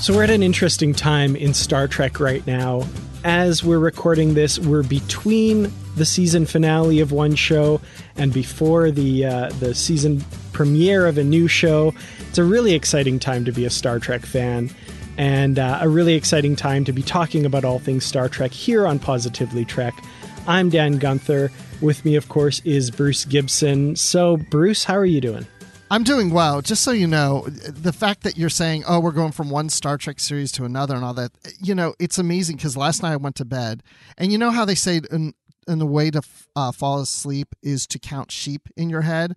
So we're at an interesting time in Star Trek right now. As we're recording this, we're between the season finale of one show and before the uh, the season premiere of a new show. It's a really exciting time to be a Star Trek fan, and uh, a really exciting time to be talking about all things Star Trek here on Positively Trek. I'm Dan Gunther. With me, of course, is Bruce Gibson. So, Bruce, how are you doing? I'm doing well. Just so you know, the fact that you're saying, "Oh, we're going from one Star Trek series to another," and all that, you know, it's amazing because last night I went to bed, and you know how they say, in, in the way to uh, fall asleep is to count sheep in your head.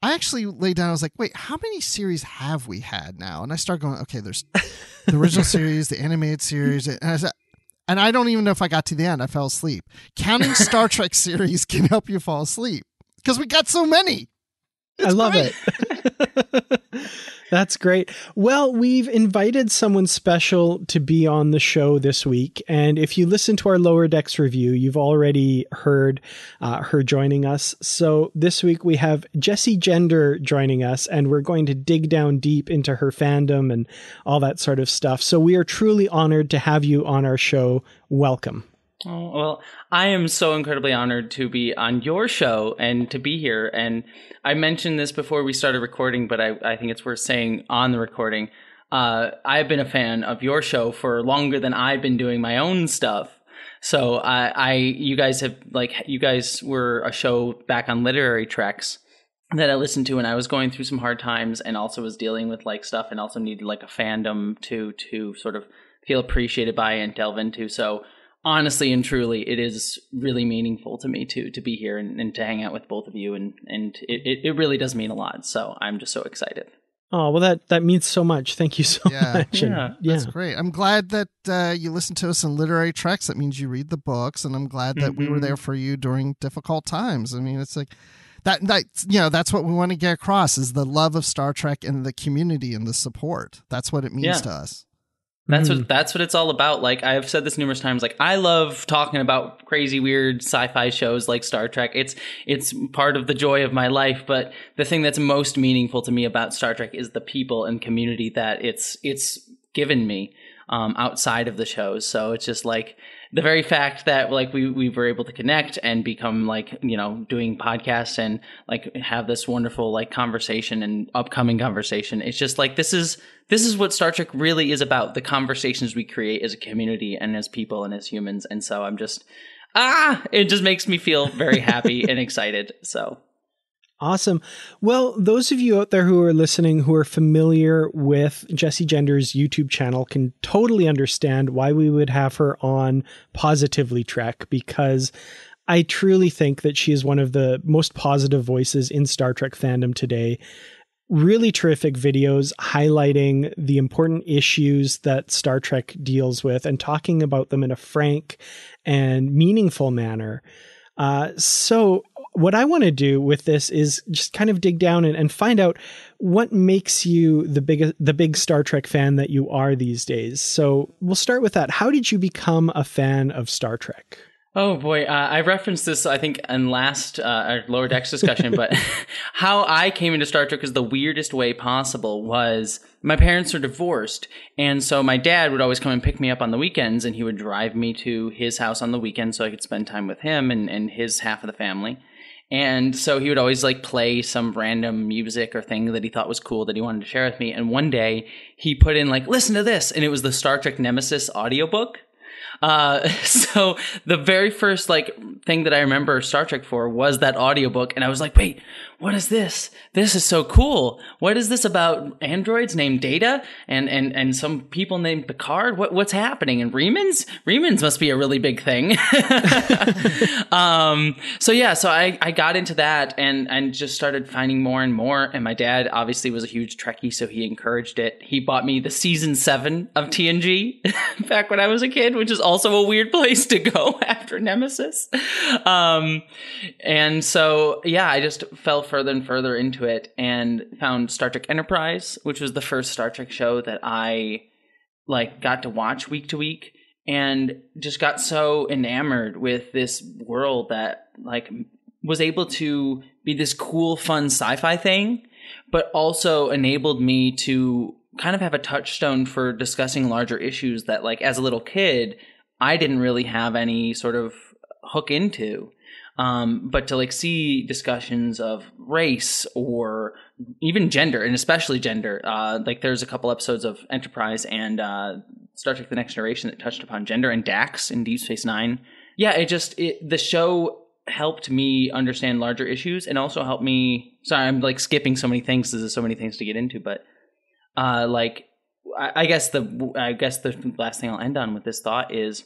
I actually laid down. I was like, "Wait, how many series have we had now?" And I started going, "Okay, there's the original series, the animated series," and I said, and I don't even know if I got to the end. I fell asleep. Counting Star Trek series can help you fall asleep because we got so many. I love great. it. That's great. Well, we've invited someone special to be on the show this week. And if you listen to our Lower Decks review, you've already heard uh, her joining us. So this week we have Jessie Gender joining us, and we're going to dig down deep into her fandom and all that sort of stuff. So we are truly honored to have you on our show. Welcome. Oh, well, I am so incredibly honored to be on your show and to be here. And I mentioned this before we started recording, but I, I think it's worth saying on the recording. Uh, I've been a fan of your show for longer than I've been doing my own stuff. So I, I, you guys have like, you guys were a show back on literary treks that I listened to, when I was going through some hard times, and also was dealing with like stuff, and also needed like a fandom to to sort of feel appreciated by and delve into. So honestly and truly, it is really meaningful to me to to be here and, and to hang out with both of you, and and it, it really does mean a lot. So I'm just so excited. Oh well, that that means so much. Thank you so yeah. much. Yeah, and, yeah, that's great. I'm glad that uh, you listen to us in literary treks. That means you read the books, and I'm glad that mm-hmm. we were there mm-hmm. for you during difficult times. I mean, it's like that that you know that's what we want to get across is the love of Star Trek and the community and the support. That's what it means yeah. to us. That's mm. what that's what it's all about. Like I've said this numerous times. Like I love talking about crazy, weird sci-fi shows like Star Trek. It's it's part of the joy of my life. But the thing that's most meaningful to me about Star Trek is the people and community that it's it's given me um, outside of the shows. So it's just like the very fact that like we we were able to connect and become like you know doing podcasts and like have this wonderful like conversation and upcoming conversation. It's just like this is this is what star trek really is about the conversations we create as a community and as people and as humans. And so i'm just ah it just makes me feel very happy and excited. So Awesome. Well, those of you out there who are listening who are familiar with Jessie Gender's YouTube channel can totally understand why we would have her on Positively Trek because I truly think that she is one of the most positive voices in Star Trek fandom today. Really terrific videos highlighting the important issues that Star Trek deals with and talking about them in a frank and meaningful manner. Uh, so what I want to do with this is just kind of dig down and, and find out what makes you the big the big Star Trek fan that you are these days. So we'll start with that. How did you become a fan of Star Trek? Oh boy, uh, I referenced this I think in last uh, lower decks discussion, but how I came into Star Trek is the weirdest way possible. Was my parents are divorced, and so my dad would always come and pick me up on the weekends, and he would drive me to his house on the weekend so I could spend time with him and, and his half of the family. And so he would always like play some random music or thing that he thought was cool that he wanted to share with me. And one day he put in like, listen to this. And it was the Star Trek Nemesis audiobook. Uh, so the very first like thing that I remember Star Trek for was that audiobook, and I was like, wait, what is this? This is so cool. What is this about androids named Data and and and some people named Picard? What what's happening? And Remans? Remans must be a really big thing. um, so yeah, so I I got into that and and just started finding more and more. And my dad obviously was a huge Trekkie, so he encouraged it. He bought me the season seven of TNG back when I was a kid, which is also a weird place to go after Nemesis. Um, and so yeah, I just fell further and further into it and found Star Trek Enterprise, which was the first Star Trek show that I like got to watch week to week and just got so enamored with this world that like was able to be this cool fun sci-fi thing but also enabled me to kind of have a touchstone for discussing larger issues that like as a little kid I didn't really have any sort of hook into. Um, but to like see discussions of race or even gender and especially gender uh, like there's a couple episodes of enterprise and uh, star trek the next generation that touched upon gender and dax in deep space nine. Yeah it just it, the show helped me understand larger issues and also helped me sorry i'm like skipping so many things there's so many things to get into but uh, like I, guess the i guess the last thing i'll end on with this thought is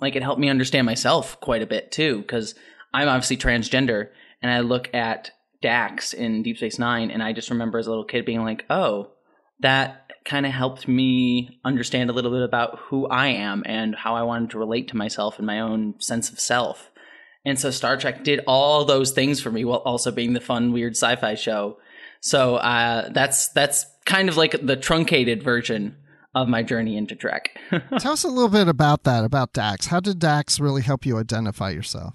like it helped me understand myself quite a bit too because I'm obviously transgender, and I look at Dax in Deep Space Nine, and I just remember as a little kid being like, oh, that kind of helped me understand a little bit about who I am and how I wanted to relate to myself and my own sense of self. And so Star Trek did all those things for me while also being the fun, weird sci-fi show. So uh, that's that's kind of like the truncated version of my journey into Trek. Tell us a little bit about that, about Dax. How did Dax really help you identify yourself?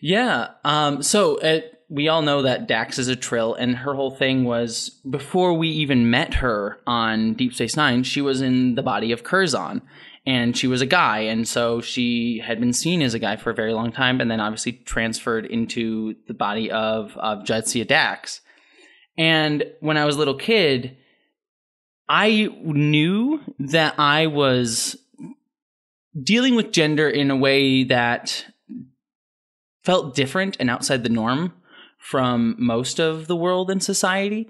Yeah. Um, so it, uh, we all know that Dax is a Trill, and her whole thing was before we even met her on Deep Space Nine, she was in the body of Curzon. And she was a guy, and so she had been seen as a guy for a very long time, and then obviously transferred into the body of, of Jadzia Dax. And when I was a little kid, I knew that I was dealing with gender in a way that felt different and outside the norm from most of the world and society.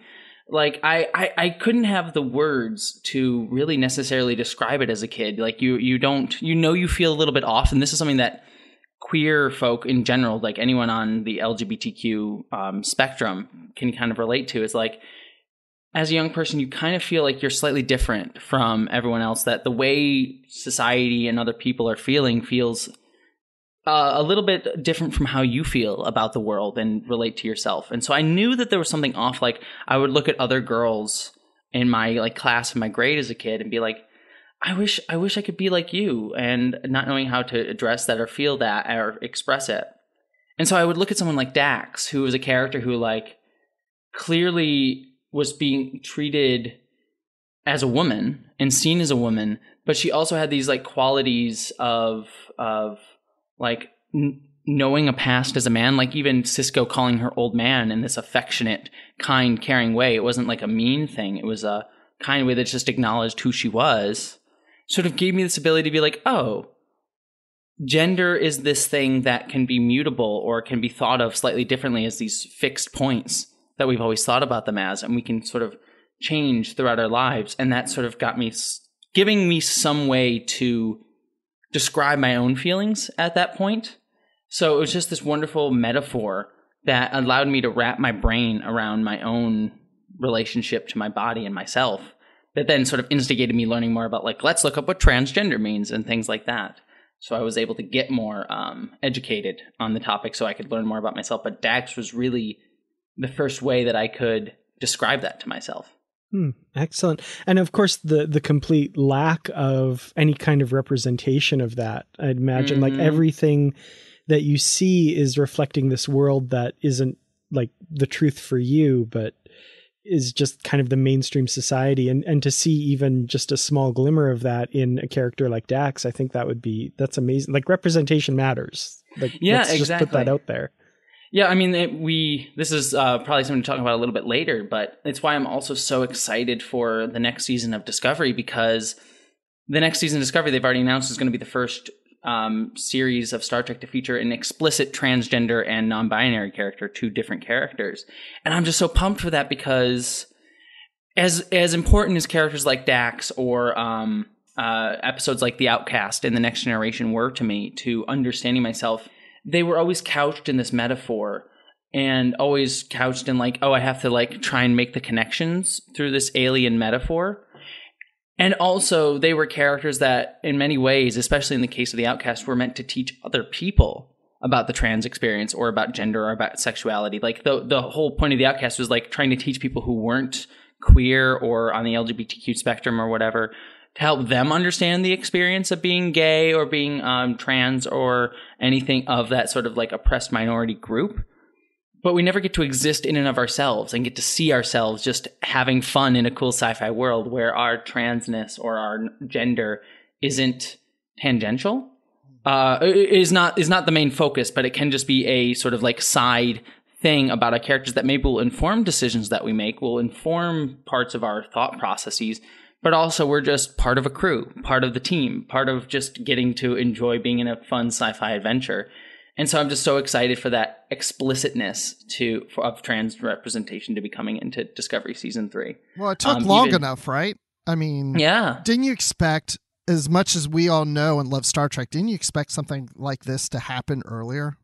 Like I, I, I couldn't have the words to really necessarily describe it as a kid. Like you, you don't, you know, you feel a little bit off, and this is something that queer folk in general, like anyone on the LGBTQ um, spectrum, can kind of relate to. Is like as a young person, you kind of feel like you're slightly different from everyone else. That the way society and other people are feeling feels uh, a little bit different from how you feel about the world and relate to yourself. And so I knew that there was something off. Like I would look at other girls in my like class and my grade as a kid and be like, I wish I wish I could be like you, and not knowing how to address that or feel that or express it. And so I would look at someone like Dax, who was a character who like clearly was being treated as a woman and seen as a woman, but she also had these like qualities of of like n- knowing a past as a man, like even Sisko calling her old man in this affectionate, kind, caring way. It wasn't like a mean thing. It was a kind way that just acknowledged who she was. Sort of gave me this ability to be like, oh, gender is this thing that can be mutable or can be thought of slightly differently as these fixed points that we've always thought about them as, and we can sort of change throughout our lives. And that sort of got me giving me some way to describe my own feelings at that point. So it was just this wonderful metaphor that allowed me to wrap my brain around my own relationship to my body and myself that then sort of instigated me learning more about like let's look up what transgender means and things like that so i was able to get more um, educated on the topic so i could learn more about myself but dax was really the first way that i could describe that to myself Hmm, excellent. And of course the the complete lack of any kind of representation of that. I'd imagine mm-hmm. like everything that you see is reflecting this world that isn't like the truth for you, but is just kind of the mainstream society and and to see even just a small glimmer of that in a character like Dax, I think that would be that's amazing. Like representation matters. Like yeah, let's exactly. just put that out there. Yeah, I mean, it, we this is uh, probably something to talk about a little bit later, but it's why I'm also so excited for the next season of Discovery because the next season of Discovery, they've already announced is going to be the first um, series of Star Trek to feature an explicit transgender and non-binary character, two different characters, and I'm just so pumped for that because as as important as characters like Dax or um, uh, episodes like The Outcast and The Next Generation were to me to understanding myself, they were always couched in this metaphor and always couched in like, oh, I have to like try and make the connections through this alien metaphor. And also, they were characters that, in many ways, especially in the case of the outcast, were meant to teach other people about the trans experience or about gender or about sexuality. Like the the whole point of the outcast was like trying to teach people who weren't queer or on the LGBTQ spectrum or whatever help them understand the experience of being gay or being um, trans or anything of that sort of like oppressed minority group. But we never get to exist in and of ourselves and get to see ourselves just having fun in a cool sci-fi world where our transness or our gender isn't tangential. Uh, is not is not the main focus but it can just be a sort of like side thing about our characters that maybe will inform decisions that we make will inform parts of our thought processes but also we're just part of a crew part of the team part of just getting to enjoy being in a fun sci-fi adventure and so I'm just so excited for that explicitness to for, of trans representation to be coming into Discovery season three. Well, it took um, long even, enough, right? I mean, yeah. Didn't you expect, as much as we all know and love Star Trek, didn't you expect something like this to happen earlier?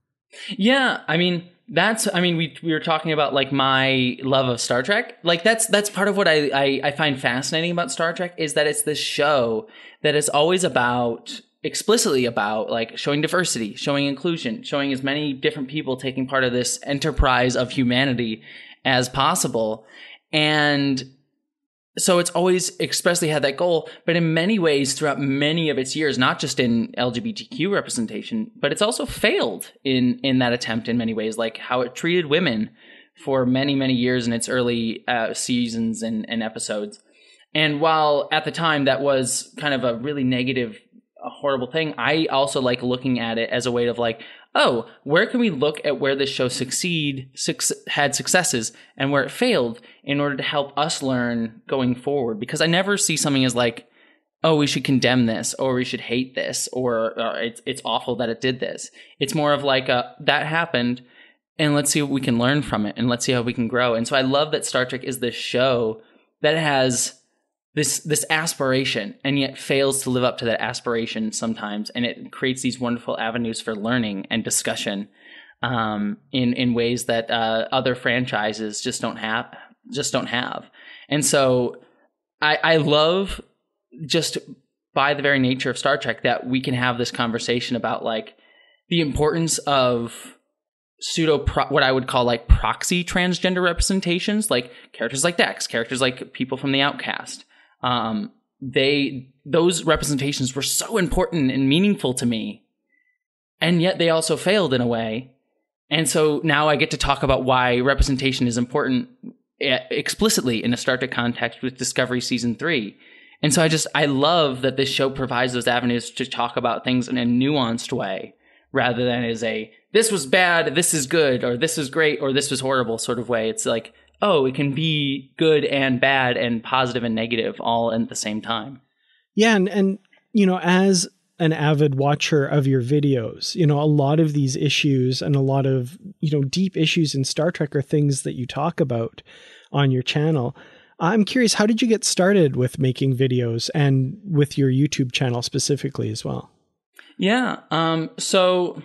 Yeah, I mean, that's I mean we we were talking about like my love of Star Trek. Like that's that's part of what I, I I find fascinating about Star Trek is that it's this show that is always about explicitly about like showing diversity, showing inclusion, showing as many different people taking part of this enterprise of humanity as possible. And so it's always expressly had that goal, but in many ways throughout many of its years, not just in LGBTQ representation, but it's also failed in in that attempt in many ways, like how it treated women for many many years in its early uh, seasons and, and episodes. And while at the time that was kind of a really negative a horrible thing. I also like looking at it as a way of like, oh, where can we look at where this show succeed had successes and where it failed in order to help us learn going forward? Because I never see something as like, oh, we should condemn this or we should hate this or, or it's it's awful that it did this. It's more of like a, that happened and let's see what we can learn from it and let's see how we can grow. And so I love that Star Trek is this show that has this this aspiration and yet fails to live up to that aspiration sometimes. And it creates these wonderful avenues for learning and discussion um, in in ways that uh, other franchises just don't have just don't have. And so I, I love just by the very nature of Star Trek that we can have this conversation about like the importance of pseudo pro- what I would call like proxy transgender representations, like characters like Dax, characters like people from the Outcast, um, they those representations were so important and meaningful to me, and yet they also failed in a way. And so now I get to talk about why representation is important eh, explicitly in a Star Trek context with Discovery season three. And so I just I love that this show provides those avenues to talk about things in a nuanced way rather than as a this was bad, this is good, or this is great, or this was horrible sort of way. It's like oh, it can be good and bad and positive and negative all at the same time. Yeah, and and you know, as an avid watcher of your videos, you know, a lot of these issues and a lot of, you know, deep issues in Star Trek are things that you talk about on your channel. I'm curious, how did you get started with making videos and with your YouTube channel specifically as well? Yeah. Um, so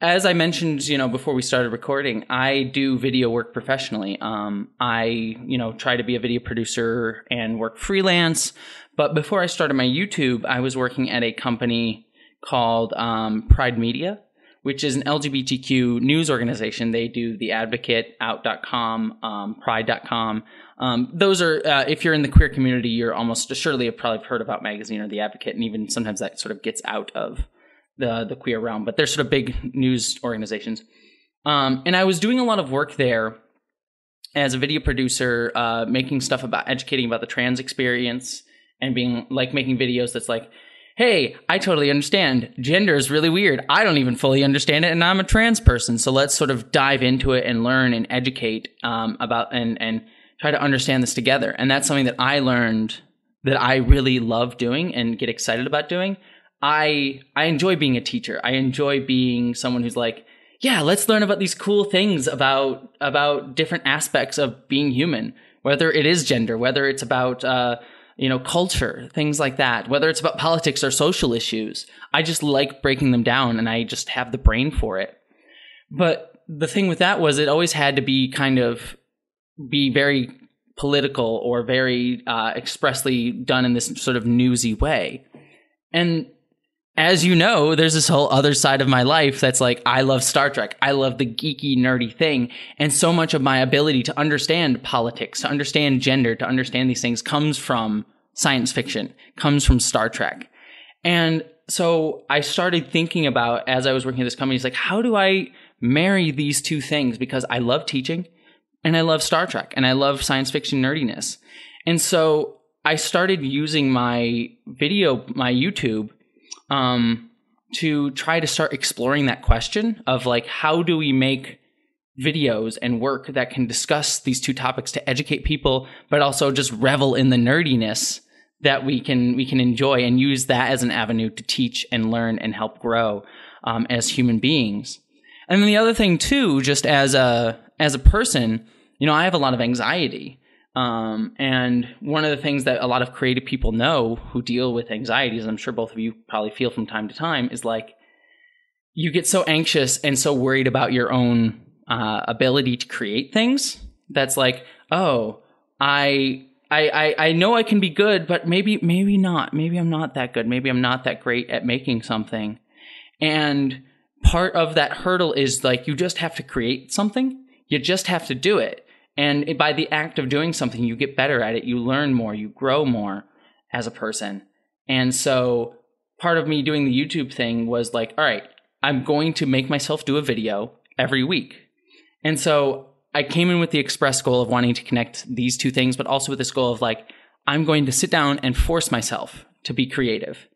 as I mentioned, you know, before we started recording, I do video work professionally. Um, I, you know, try to be a video producer and work freelance. But before I started my YouTube, I was working at a company called um, Pride Media, which is an LGBTQ news organization. They do The Advocate, Out.com, um, Pride.com. Um, those are, uh, if you're in the queer community, you're almost assuredly have probably heard about Magazine or The Advocate, and even sometimes that sort of gets out of the the queer realm, but they're sort of big news organizations. Um, and I was doing a lot of work there as a video producer, uh, making stuff about educating about the trans experience and being like making videos that's like, hey, I totally understand. Gender is really weird. I don't even fully understand it, and I'm a trans person. So let's sort of dive into it and learn and educate um, about and and try to understand this together. And that's something that I learned that I really love doing and get excited about doing, I I enjoy being a teacher. I enjoy being someone who's like, yeah, let's learn about these cool things about about different aspects of being human, whether it is gender, whether it's about uh, you know culture, things like that, whether it's about politics or social issues. I just like breaking them down, and I just have the brain for it. But the thing with that was it always had to be kind of be very political or very uh, expressly done in this sort of newsy way. And as you know, there's this whole other side of my life that's like, I love Star Trek. I love the geeky, nerdy thing. And so much of my ability to understand politics, to understand gender, to understand these things comes from science fiction, comes from Star Trek. And so I started thinking about, as I was working at this company, it's like, how do I marry these two things? Because I love teaching and I love Star Trek and I love science fiction nerdiness. And so I started using my video, my YouTube, um, to try to start exploring that question of like, how do we make videos and work that can discuss these two topics to educate people, but also just revel in the nerdiness that we can we can enjoy and use that as an avenue to teach and learn and help grow um, as human beings. And then the other thing too, just as a as a person, you know, I have a lot of anxiety. Um, and one of the things that a lot of creative people know who deal with anxieties, I'm sure both of you probably feel from time to time, is like you get so anxious and so worried about your own uh, ability to create things. That's like, oh, I, I, I, I know I can be good, but maybe, maybe not. Maybe I'm not that good. Maybe I'm not that great at making something. And part of that hurdle is like you just have to create something. You just have to do it. And by the act of doing something, you get better at it. You learn more. You grow more as a person. And so part of me doing the YouTube thing was like, all right, I'm going to make myself do a video every week. And so I came in with the express goal of wanting to connect these two things, but also with this goal of like, I'm going to sit down and force myself to be creative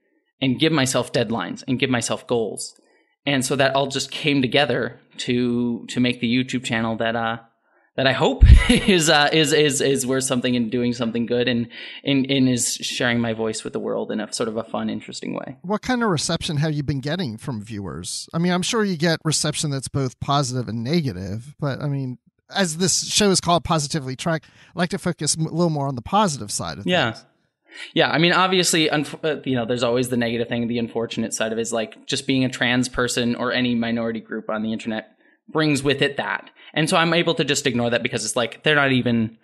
and give myself deadlines and give myself goals. And so that all just came together to to make the YouTube channel that uh that I hope is uh, is is is worth something and doing something good and, and and is sharing my voice with the world in a sort of a fun, interesting way. What kind of reception have you been getting from viewers? I mean, I'm sure you get reception that's both positive and negative, but I mean, as this show is called Positively Trek, I like to focus a little more on the positive side of yeah. things. Yeah, Yeah, I mean, obviously, unf- uh, you know, there's always the negative thing. The unfortunate side of it is like just being a trans person or any minority group on the internet brings with it that. And so I'm able to just ignore that because it's like they're not even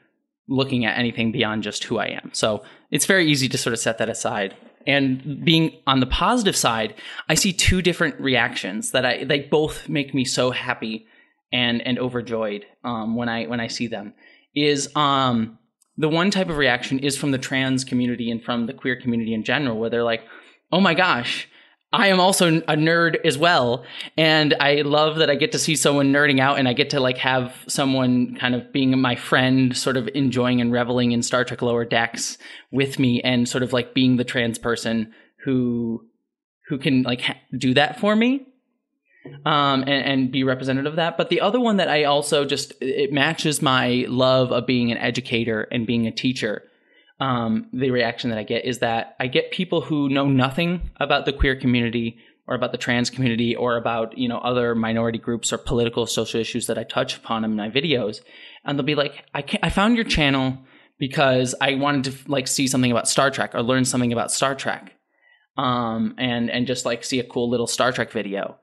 looking at anything beyond just who I am. So it's very easy to sort of set that aside. And being on the positive side, I see two different reactions that I they both make me so happy and and overjoyed um, when I when I see them. Is um the one type of reaction is from the trans community and from the queer community in general, where they're like, "Oh my gosh, I am also a nerd as well, and I love that I get to see someone nerding out, and I get to like have someone kind of being my friend, sort of enjoying and reveling in Star Trek Lower Decks with me, and sort of like being the trans person who who can like ha- do that for me, um, and, and be representative of that. But the other one that I also just it matches my love of being an educator and being a teacher um, the reaction that I get is that I get people who know nothing about the queer community or about the trans community or about you know other minority groups or political social issues that I touch upon in my videos, and they'll be like, "I can I found your channel because I wanted to like see something about Star Trek or learn something about Star Trek, um, and and just like see a cool little Star Trek video."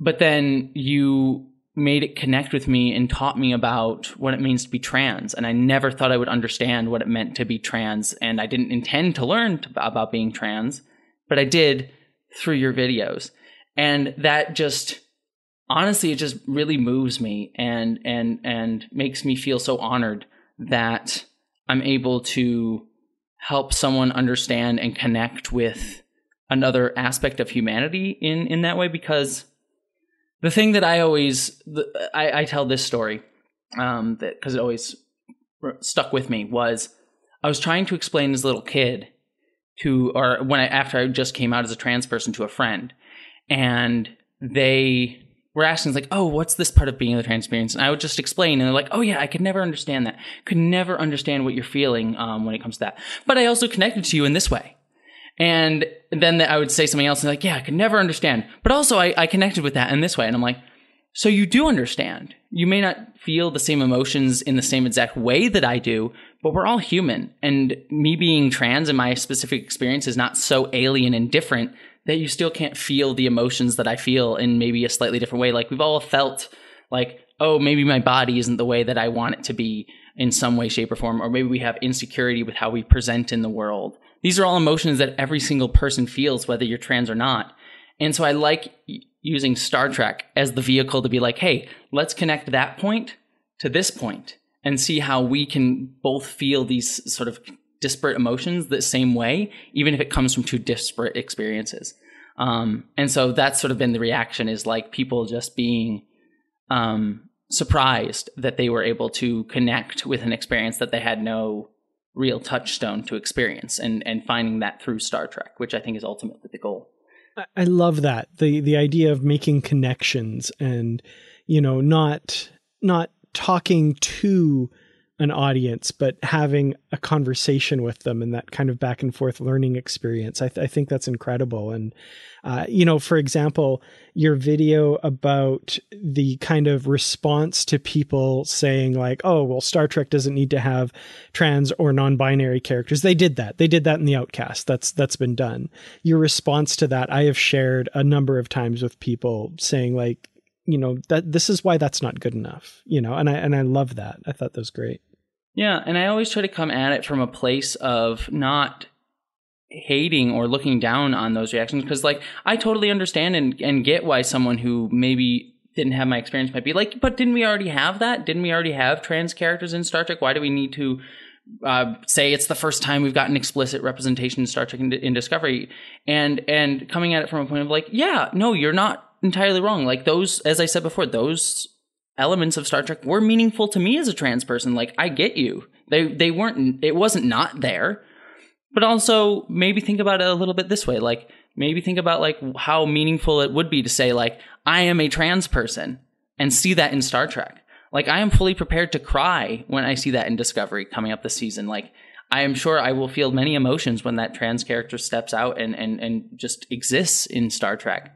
But then you made it connect with me and taught me about what it means to be trans. And I never thought I would understand what it meant to be trans. And I didn't intend to learn to, about being trans, but I did through your videos. And that just, honestly, it just really moves me and, and, and makes me feel so honored that I'm able to help someone understand and connect with another aspect of humanity in, in that way because the thing that I always the, I, I, tell this story um, that because it always stuck with me was I was trying to explain as a little kid to or when I after I just came out as a trans person to a friend, and they were asking like, "Oh, what's this part of being the trans experience?" And I would just explain, and they're like, "Oh yeah, I could never understand that. Could never understand what you're feeling um, when it comes to that." But I also connected to you in this way. And then I would say something else, and like, "Yeah, I could never understand." But also, I, I connected with that in this way, and I'm like, "So you do understand? You may not feel the same emotions in the same exact way that I do, but we're all human. And me being trans and my specific experience is not so alien and different that you still can't feel the emotions that I feel in maybe a slightly different way. Like we've all felt like, oh, maybe my body isn't the way that I want it to be in some way, shape, or form, or maybe we have insecurity with how we present in the world. These are all emotions that every single person feels, whether you're trans or not. And so I like using Star Trek as the vehicle to be like, hey, let's connect that point to this point and see how we can both feel these sort of disparate emotions the same way, even if it comes from two disparate experiences. Um, and so that's sort of been the reaction is like people just being um, surprised that they were able to connect with an experience that they had no real touchstone to experience and, and finding that through Star Trek, which I think is ultimately the goal. I love that. The the idea of making connections and you know not not talking to an audience, but having a conversation with them and that kind of back and forth learning experience. I, th- I think that's incredible. And, uh, you know, for example, your video about the kind of response to people saying, like, oh, well, Star Trek doesn't need to have trans or non binary characters. They did that. They did that in The Outcast. That's, that's been done. Your response to that, I have shared a number of times with people saying, like, you know that this is why that's not good enough you know and i and i love that. I thought that was great. Yeah and i always try to come at it from a place of not hating or looking down on those reactions because like i totally understand and, and get why someone who maybe didn't have my experience might be like but didn't we already have that? Didn't we already have trans characters in star trek? Why do we need to uh, say it's the first time we've gotten explicit representation in Star Trek in, in Discovery, and and coming at it from a point of like, yeah, no, you're not entirely wrong. Like those, as I said before, those elements of Star Trek were meaningful to me as a trans person. Like I get you. They they weren't. It wasn't not there. But also maybe think about it a little bit this way. Like maybe think about like how meaningful it would be to say like I am a trans person and see that in Star Trek. Like I am fully prepared to cry when I see that in Discovery coming up this season. Like I am sure I will feel many emotions when that trans character steps out and and and just exists in Star Trek.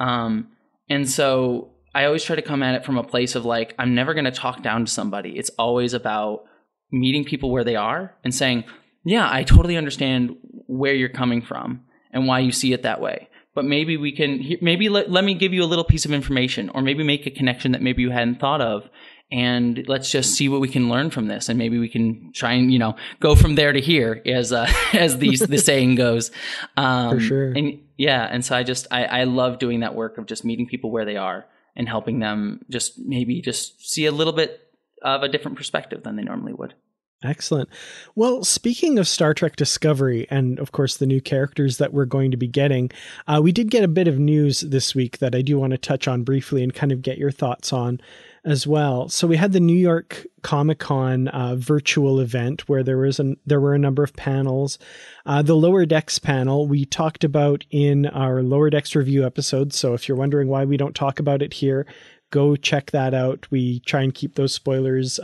Um, and so I always try to come at it from a place of like, I'm never going to talk down to somebody. It's always about meeting people where they are and saying, yeah, I totally understand where you're coming from and why you see it that way. But maybe we can, maybe let, let me give you a little piece of information or maybe make a connection that maybe you hadn't thought of. And let's just see what we can learn from this. And maybe we can try and, you know, go from there to here as, uh, as the, the saying goes. Um, For sure. And yeah. And so I just, I, I love doing that work of just meeting people where they are and helping them just maybe just see a little bit of a different perspective than they normally would. Excellent. Well, speaking of Star Trek Discovery and, of course, the new characters that we're going to be getting, uh, we did get a bit of news this week that I do want to touch on briefly and kind of get your thoughts on as well. So we had the New York Comic Con uh, virtual event where there was an there were a number of panels. Uh, the Lower Decks panel we talked about in our Lower Decks review episode. So if you're wondering why we don't talk about it here, go check that out. We try and keep those spoilers.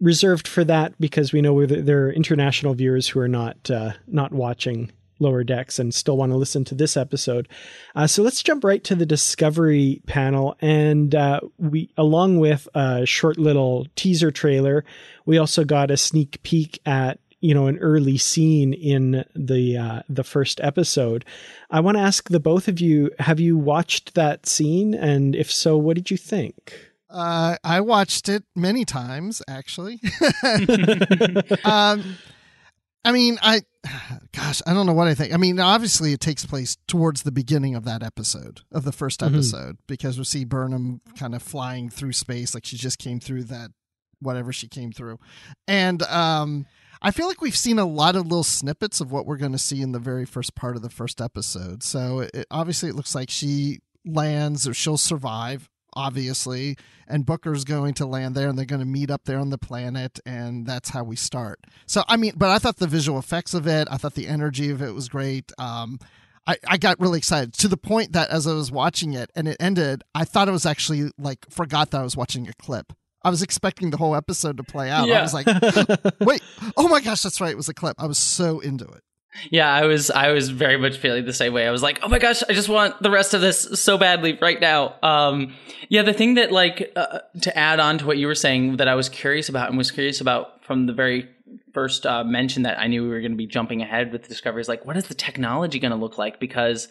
Reserved for that because we know there are international viewers who are not uh, not watching lower decks and still want to listen to this episode. Uh, so let's jump right to the discovery panel, and uh, we, along with a short little teaser trailer, we also got a sneak peek at you know an early scene in the uh, the first episode. I want to ask the both of you: Have you watched that scene, and if so, what did you think? Uh, I watched it many times, actually. um, I mean, I, gosh, I don't know what I think. I mean, obviously, it takes place towards the beginning of that episode, of the first mm-hmm. episode, mm-hmm. because we see Burnham kind of flying through space, like she just came through that, whatever she came through, and um, I feel like we've seen a lot of little snippets of what we're going to see in the very first part of the first episode. So it, obviously, it looks like she lands or she'll survive obviously, and Booker's going to land there and they're going to meet up there on the planet, and that's how we start. So, I mean, but I thought the visual effects of it, I thought the energy of it was great. Um, I, I got really excited to the point that as I was watching it and it ended, I thought I was actually like forgot that I was watching a clip. I was expecting the whole episode to play out. I was like, wait, oh my gosh, that's right. It was a clip. I was so into it. Yeah, I was I was very much feeling the same way. I was like, "Oh my gosh, I just want the rest of this so badly right now." Um yeah, the thing that like uh, to add on to what you were saying that I was curious about and was curious about from the very first uh, mention that I knew we were going to be jumping ahead with Discovery is like, what is the technology going to look like? Because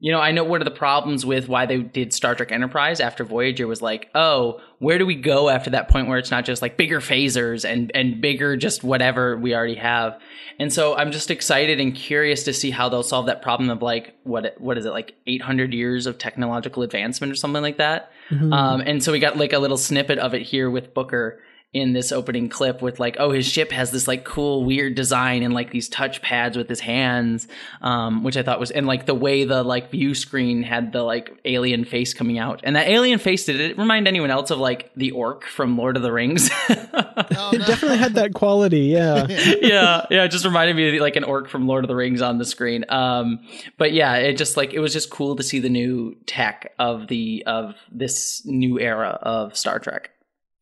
you know, I know one of the problems with why they did Star Trek Enterprise after Voyager was like, oh, where do we go after that point where it's not just like bigger phasers and and bigger just whatever we already have. And so I'm just excited and curious to see how they'll solve that problem of like what what is it like 800 years of technological advancement or something like that. Um, and so we got like a little snippet of it here with Booker in this opening clip with like oh his ship has this like cool weird design and like these touch pads with his hands um which i thought was and like the way the like view screen had the like alien face coming out and that alien face did it remind anyone else of like the orc from lord of the rings It definitely had that quality. Yeah. yeah, yeah, it just reminded me of like an orc from Lord of the Rings on the screen. Um, but yeah, it just like it was just cool to see the new tech of the of this new era of Star Trek.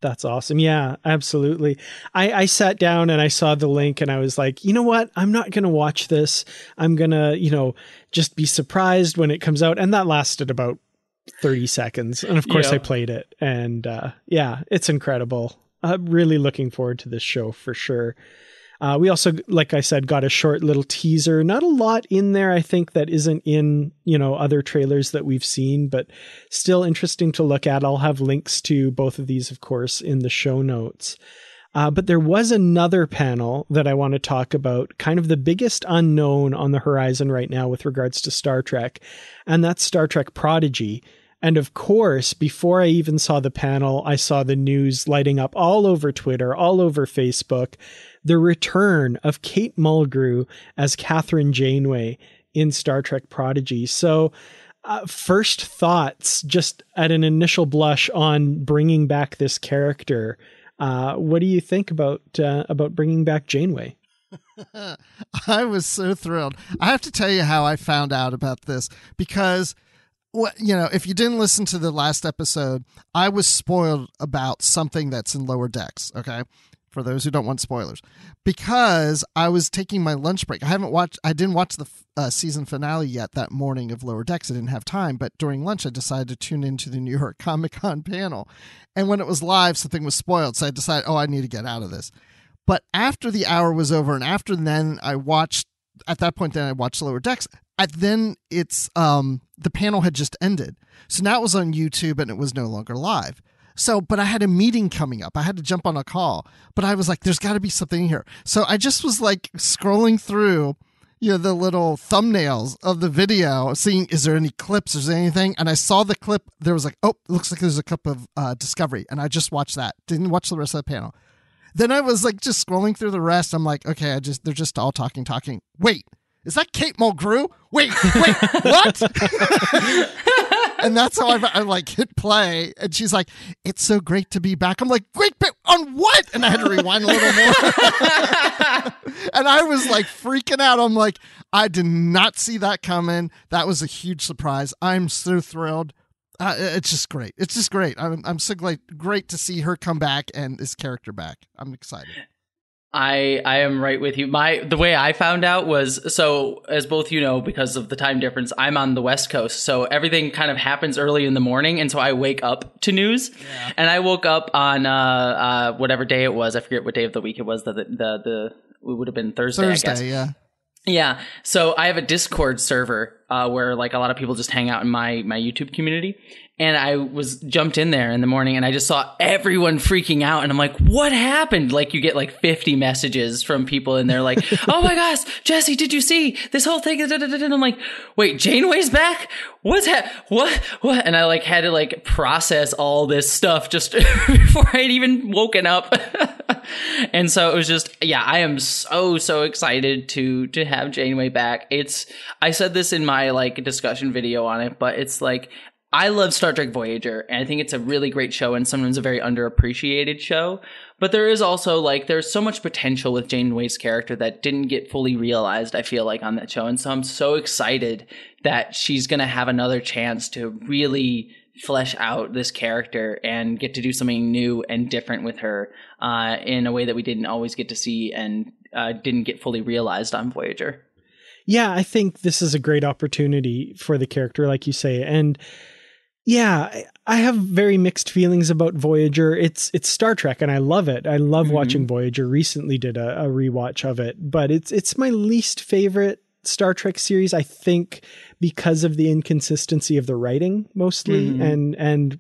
That's awesome. Yeah, absolutely. I, I sat down and I saw the link and I was like, you know what? I'm not going to watch this. I'm going to, you know, just be surprised when it comes out. And that lasted about 30 seconds. And of course, Yeah. I played it. And uh, yeah, it's incredible. I'm really looking forward to this show for sure. Uh, we also, like I said, got a short little teaser. Not a lot in there, I think, that isn't in you know other trailers that we've seen, but still interesting to look at. I'll have links to both of these, of course, in the show notes. Uh, but there was another panel that I want to talk about, kind of the biggest unknown on the horizon right now with regards to Star Trek, and that's Star Trek Prodigy. And of course, before I even saw the panel, I saw the news lighting up all over Twitter, all over Facebook, the return of Kate Mulgrew as Kathryn Janeway in Star Trek Prodigy. So, uh, first thoughts, just at an initial blush, on bringing back this character. Uh, what do you think about uh, about bringing back Janeway? I was so thrilled. I have to tell you how I found out about this because you know, if you didn't listen to the last episode, I was spoiled about something that's in lower decks, okay? For those who don't want spoilers. Because I was taking my lunch break. I haven't watched I didn't watch the uh, season finale yet that morning of Lower Decks. I didn't have time, but during lunch I decided to tune into the New York Comic Con panel. And when it was live, something was spoiled, so I decided, "Oh, I need to get out of this." But after the hour was over, and after then, I watched. At that point, then I watched Lower Decks. At then, it's um the panel had just ended, so now it was on YouTube and it was no longer live. So, but I had a meeting coming up. I had to jump on a call, but I was like, "There's got to be something here." So I just was like scrolling through, you know, the little thumbnails of the video, seeing is there any clips, is there anything, and I saw the clip. There was like, "Oh, looks like there's a clip of uh, Discovery," and I just watched that. Didn't watch the rest of the panel then I was like just scrolling through the rest. I'm like, okay, I just they're just all talking, talking. Wait, is that Kate Mulgrew? Wait, wait, what? and that's how I, I like hit play, and she's like, "It's so great to be back." I'm like, "Great, but on what?" And I had to rewind a little more, and I was like freaking out. I'm like, I did not see that coming. That was a huge surprise. I'm so thrilled. Uh, it's just great. It's just great. I'm I'm so glad, great to see her come back and this character back. I'm excited. I I am right with you. My the way I found out was so as both you know because of the time difference, I'm on the West Coast, so everything kind of happens early in the morning, and so I wake up to news. And I woke up on uh, uh whatever day it was. I forget what day of the week it was. The the the, the it would have been Thursday. Thursday, yeah. Yeah. So I have a Discord server uh, where like a lot of people just hang out in my my YouTube community. And I was jumped in there in the morning and I just saw everyone freaking out and I'm like, what happened? Like you get like 50 messages from people and they're like, oh my gosh, Jessie, did you see this whole thing? And I'm like, wait, Janeway's back? What's that? what? What? And I like had to like process all this stuff just before I'd even woken up. and so it was just yeah i am so so excited to to have janeway back it's i said this in my like discussion video on it but it's like I love Star Trek Voyager, and I think it's a really great show and sometimes a very underappreciated show. But there is also like there's so much potential with Janeway's character that didn't get fully realized. I feel like on that show, and so I'm so excited that she's gonna have another chance to really flesh out this character and get to do something new and different with her uh, in a way that we didn't always get to see and uh, didn't get fully realized on Voyager. Yeah, I think this is a great opportunity for the character, like you say, and yeah, I have very mixed feelings about Voyager. It's it's Star Trek, and I love it. I love mm-hmm. watching Voyager. Recently, did a, a rewatch of it, but it's it's my least favorite Star Trek series. I think because of the inconsistency of the writing, mostly, mm-hmm. and and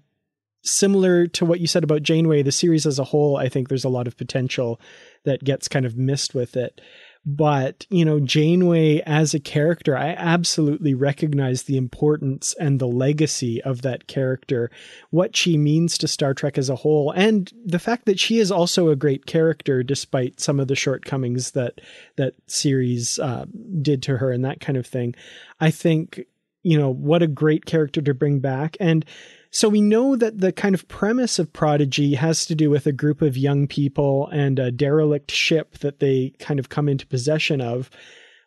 similar to what you said about Janeway, the series as a whole, I think there's a lot of potential that gets kind of missed with it. But, you know, Janeway as a character, I absolutely recognize the importance and the legacy of that character, what she means to Star Trek as a whole, and the fact that she is also a great character despite some of the shortcomings that that series uh, did to her and that kind of thing. I think, you know, what a great character to bring back. And so we know that the kind of premise of Prodigy has to do with a group of young people and a derelict ship that they kind of come into possession of.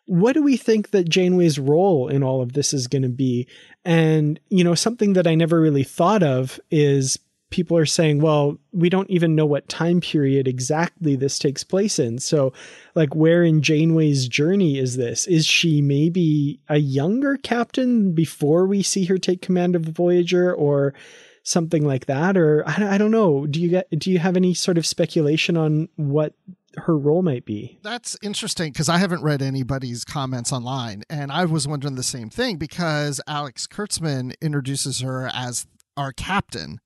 What do we think that Janeway's role in all of this is going to be? And, you know, something that I never really thought of is people are saying, well, we don't even know what time period exactly this takes place in. So, like, where in Janeway's journey is this? Is she maybe a younger captain before we see her take command of the Voyager or something like that? Or I, I don't know. Do you get, do you have any sort of speculation on what her role might be. That's interesting because I haven't read anybody's comments online, and I was wondering the same thing because Alex Kurtzman introduces her as our captain,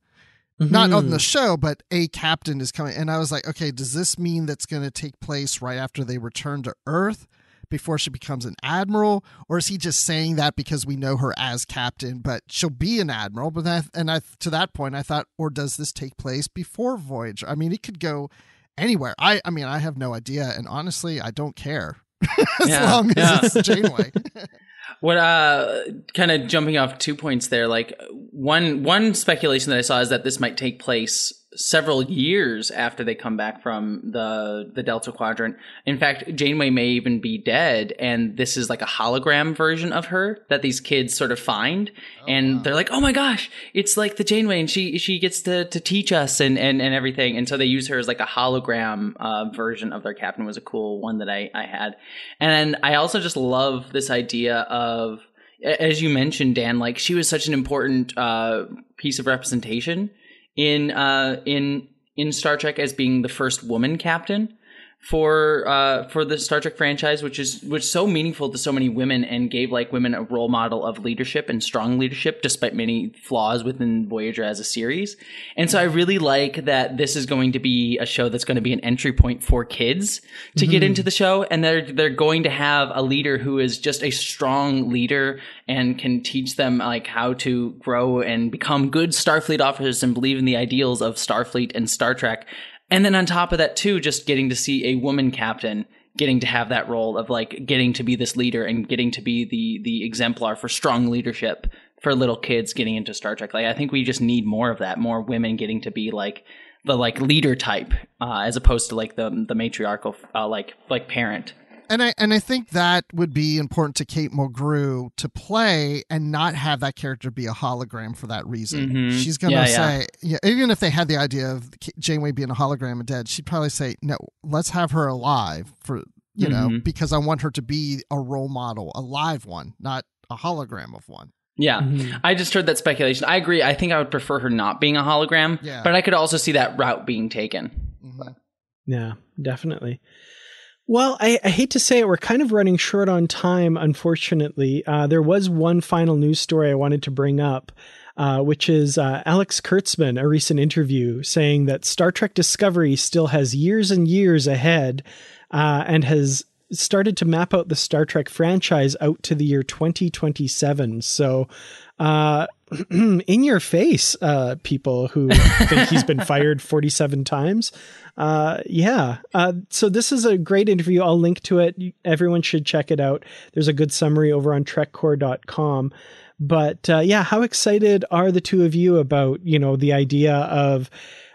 Mm-hmm. Not on the mm-hmm. show, but a captain is coming. And I was like, okay, does this mean that's going to take place right after they return to Earth before she becomes an admiral? Or is he just saying that because we know her as captain, but she'll be an admiral? But that, and I, to that point, I thought, or does this take place before Voyager? I mean, it could go anywhere. I, I mean, I have no idea. And honestly, I don't care as yeah, long as yeah. it's Janeway. What uh kind of jumping off two points there, like one one speculation that I saw is that this might take place several years after they come back from the the Delta Quadrant. In fact, Janeway may even be dead, and this is like a hologram version of her that these kids sort of find, oh, and wow. they're like, "Oh my gosh, it's like the Janeway, and she she gets to to teach us and and and everything." And so they use her as like a hologram uh, version of their captain. It was a cool one that I I had, and I also just love this idea of as you mentioned, Dan, like she was such an important uh, piece of representation in uh, in in Star Trek as being the first woman captain for uh, for the Star Trek franchise, which is which so meaningful to so many women and gave like women a role model of leadership and strong leadership, despite many flaws within Voyager as a series. And so I really like that this is going to be a show that's going to be an entry point for kids to mm-hmm. get into the show, and they're they're going to have a leader who is just a strong leader and can teach them like how to grow and become good Starfleet officers and believe in the ideals of Starfleet and Star Trek and then on top of that, too, just getting to see a woman captain getting to have that role of like getting to be this leader and getting to be the the exemplar for strong leadership for little kids getting into Star Trek. Like I think we just need more of that, more women getting to be like the like leader type uh, as opposed to like the the matriarchal uh, like like parent and I and I think that would be important to Kate Mulgrew to play and not have that character be a hologram for that reason. Mm-hmm. She's gonna yeah, say, yeah. yeah. even if they had the idea of Janeway being a hologram and dead, she'd probably say, no, let's have her alive for you mm-hmm. know because I want her to be a role model, a live one, not a hologram of one. Yeah, mm-hmm. I just heard that speculation. I agree. I think I would prefer her not being a hologram, yeah. but I could also see that route being taken. Mm-hmm. Yeah, definitely. Well, I, I, hate to say it, we're kind of running short on time, unfortunately. Uh, there was one final news story I wanted to bring up, uh, which is uh, Alex Kurtzman, a recent interview saying that Star Trek Discovery still has years and years ahead uh, and has started to map out the Star Trek franchise out to the year 2027. So, uh, in your face, uh, people who think he's been fired 47 times. Uh, yeah. Uh, so this is a great interview. I'll link to it. Everyone should check it out. There's a good summary over on trekcore.com. But uh, yeah, how excited are the two of you about, you know, the idea of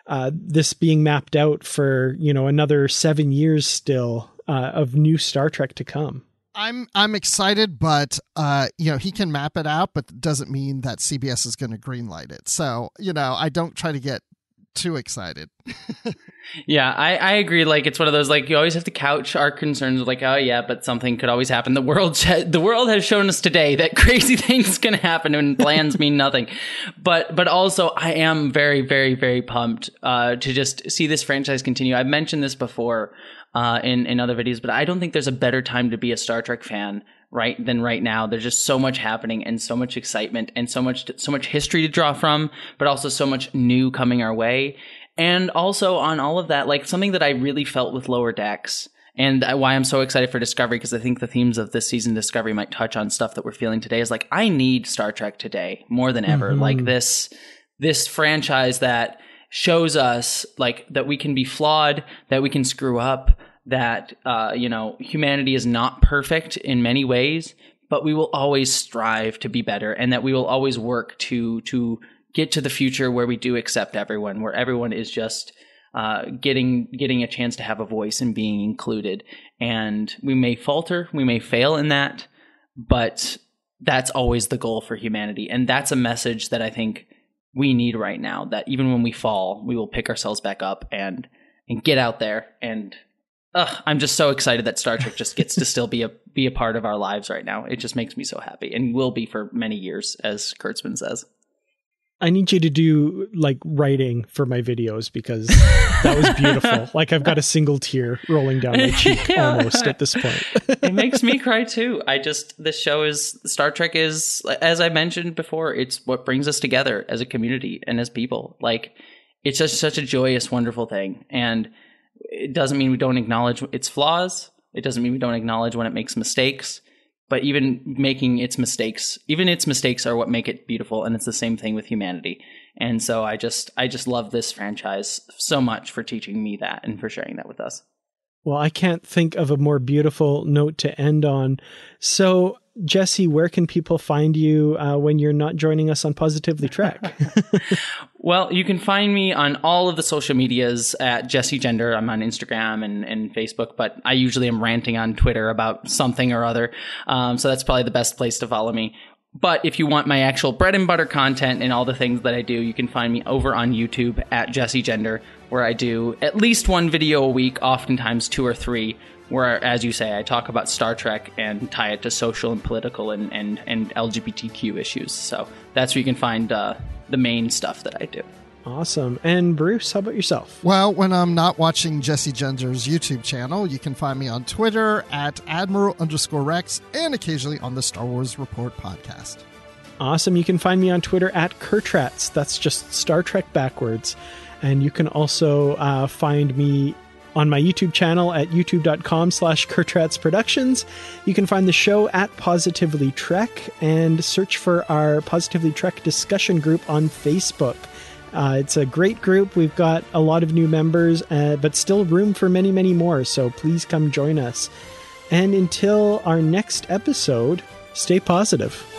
uh, this being mapped out for you know another seven years still uh, of new Star Trek to come. I'm I'm excited, but uh, you know he can map it out, but doesn't mean that CBS is going to greenlight it. So you know I don't try to get too excited. yeah, I, I agree. Like it's one of those like you always have to couch our concerns like oh yeah, but something could always happen. The world the world has shown us today that crazy things can happen and plans mean nothing. But but also I am very very very pumped uh, to just see this franchise continue. I've mentioned this before uh, in in other videos, but I don't think there's a better time to be a Star Trek fan right than right now. There's just so much happening and so much excitement and so much so much history to draw from, but also so much new coming our way. And also on all of that, like something that I really felt with Lower Decks and why I'm so excited for Discovery because I think the themes of this season Discovery might touch on stuff that we're feeling today is like I need Star Trek today more than ever. Mm-hmm. Like this this franchise that shows us like that we can be flawed, that we can screw up, that uh, you know humanity is not perfect in many ways, but we will always strive to be better, and that we will always work to to get to the future where we do accept everyone, where everyone is just uh, getting getting a chance to have a voice and being included. And we may falter, we may fail in that, but that's always the goal for humanity, and that's a message that I think we need right now. That even when we fall, we will pick ourselves back up and and get out there and Ugh, I'm just so excited that Star Trek just gets to still be a be a part of our lives right now. It just makes me so happy, and will be for many years, as Kurtzman says. I need you to do like writing for my videos because that was beautiful. like I've got a single tear rolling down my cheek almost at this point. it makes me cry too. I just this show is Star Trek is as I mentioned before, it's what brings us together as a community and as people. Like it's just such a joyous, wonderful thing. And it doesn't mean we don't acknowledge its flaws. It doesn't mean we don't acknowledge when it makes mistakes. But even making its mistakes, even its mistakes are what make it beautiful. And it's the same thing with humanity. And so I just, I just love this franchise so much for teaching me that and for sharing that with us. Well, I can't think of a more beautiful note to end on. So, Jessie, where can people find you uh, when you're not joining us on Positively Trek? well, you can find me on all of the social medias at Jessie Gender. I'm on Instagram and, and Facebook, but I usually am ranting on Twitter about something or other. Um, so that's probably the best place to follow me. But if you want my actual bread and butter content and all the things that I do, you can find me over on YouTube at Jessie Gender, where I do at least one video a week, oftentimes two or three, where, as you say, I talk about Star Trek and tie it to social and political and, and, and LGBTQ issues. So that's where you can find uh, the main stuff that I do. Awesome. And Bruce, how about yourself? Well, when I'm not watching Jessie Gender's YouTube channel, you can find me on Twitter at Admiral underscore Rex and occasionally on the Star Wars Report podcast. Awesome. You can find me on Twitter at Kurtrats. That's just Star Trek backwards. And you can also uh, find me on my YouTube channel at youtube.com slash Kurtrats Productions. You can find the show at Positively Trek and search for our Positively Trek discussion group on Facebook. Uh, it's a great group. We've got a lot of new members, uh, but still room for many, many more. So please come join us. And until our next episode, stay positive.